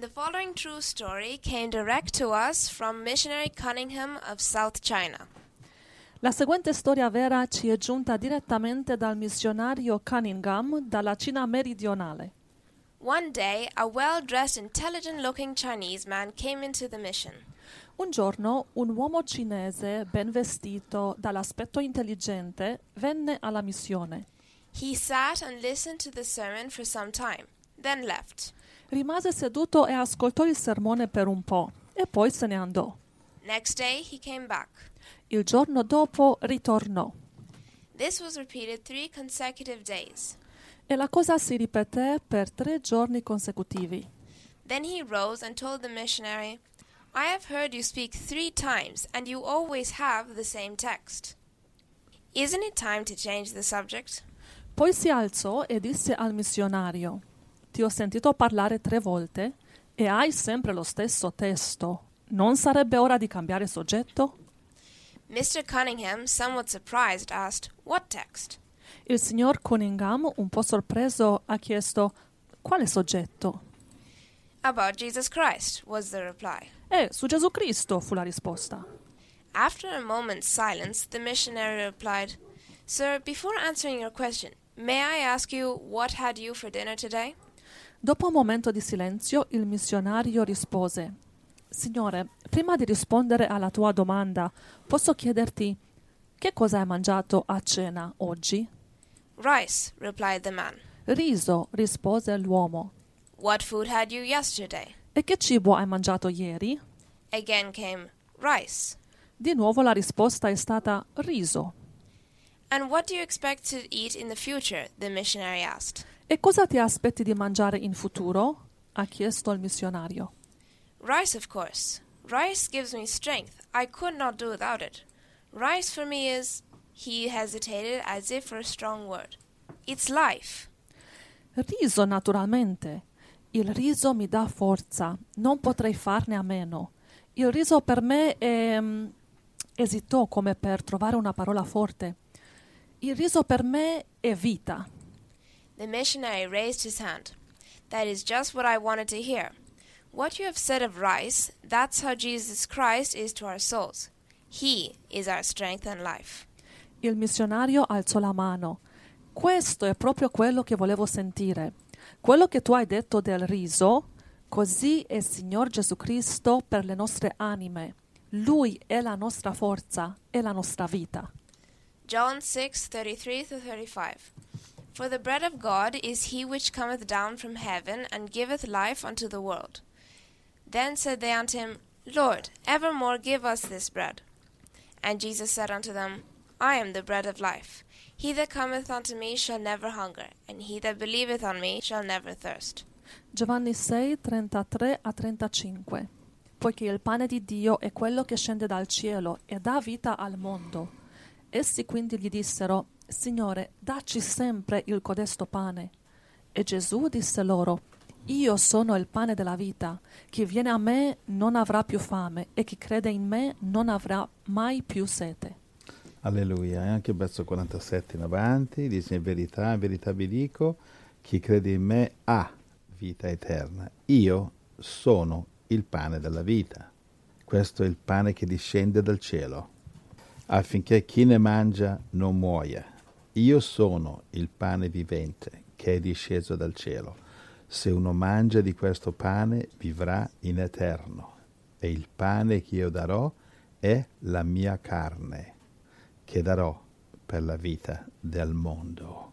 The following true story came direct to us from missionary Cunningham of South China. La seguente storia vera ci è giunta direttamente dal missionario Cunningham dalla Cina meridionale. One day, a well dressed, intelligent looking Chinese man came into the mission. Un giorno un uomo cinese ben vestito, dall'aspetto intelligente, venne alla missione. He sat and listened to the sermon for some time, then left. Rimase seduto e ascoltò il sermone per un po' e poi se ne andò. Next day, he came back. Il giorno dopo ritornò This was repeated three consecutive days. e la cosa si ripeté per tre giorni consecutivi. Then he rose and told the missionary, I have heard you speak three times, and you always have the same text. Isn't it time to change the subject? Poi si alzò e disse al missionario: Ti ho sentito parlare tre volte e hai sempre lo stesso testo. Non sarebbe ora di cambiare soggetto? Mr. Cunningham, somewhat surprised, asked, What text? Il signor Cunningham, un po' sorpreso, ha chiesto: Quale soggetto? About Jesus Christ, was the reply. Eh, su Gesù Cristo fu la risposta. After a moment's silence, the missionary replied, Sir, before answering your question, may I ask you what had you for dinner today? Dopo un momento di silenzio, il missionario rispose: Signore, prima di rispondere alla tua domanda, posso chiederti che cosa hai mangiato a cena oggi? Rice, replied the man. Riso, rispose l'uomo. What food had you yesterday? E che cibo hai mangiato ieri? Again came rice. Di nuovo la risposta è stata riso. And what do you expect to eat in the future? the missionary asked. E cosa ti aspetti di mangiare in futuro? ha chiesto il missionario. Rice, of course. Rice gives me strength. I could not do without it. Rice for me is. He hesitated as if for a strong word. It's life. Riso, naturalmente. Il riso mi dà forza, non potrei farne a meno. Il riso per me è... mm, esitò come per trovare una parola forte. Il riso per me è vita. The missionary raised his hand. That is just what I wanted to hear. What you have said of rice, that's how Jesus Christ is to our souls. He is our strength and life. Il missionario alzò la mano. Questo è proprio quello che volevo sentire. Quello che tu hai detto del riso, così è il Signor Gesù Cristo per le nostre anime. Lui è la nostra forza, è la nostra vita. John 6 33 to 35. For the bread of God is he which cometh down from heaven and giveth life unto the world. Then said they unto him, Lord, evermore give us this bread. And Jesus said unto them, I am the bread of life. He that cometh unto me shall never hunger, and he that believeth on me shall never thirst. Giovanni 6, 33 a 35. Poiché il pane di Dio è quello che scende dal cielo e dà vita al mondo. Essi quindi gli dissero, Signore, dacci sempre il codesto pane. E Gesù disse loro, Io sono il pane della vita. Chi viene a me non avrà più fame e chi crede in me non avrà mai più sete. Alleluia. E anche il verso 47 in avanti dice in verità, in verità vi dico, chi crede in me ha vita eterna. Io sono il pane della vita. Questo è il pane che discende dal cielo, affinché chi ne mangia non muoia. Io sono il pane vivente che è disceso dal cielo. Se uno mangia di questo pane vivrà in eterno. E il pane che io darò è la mia carne che darò per la vita del mondo.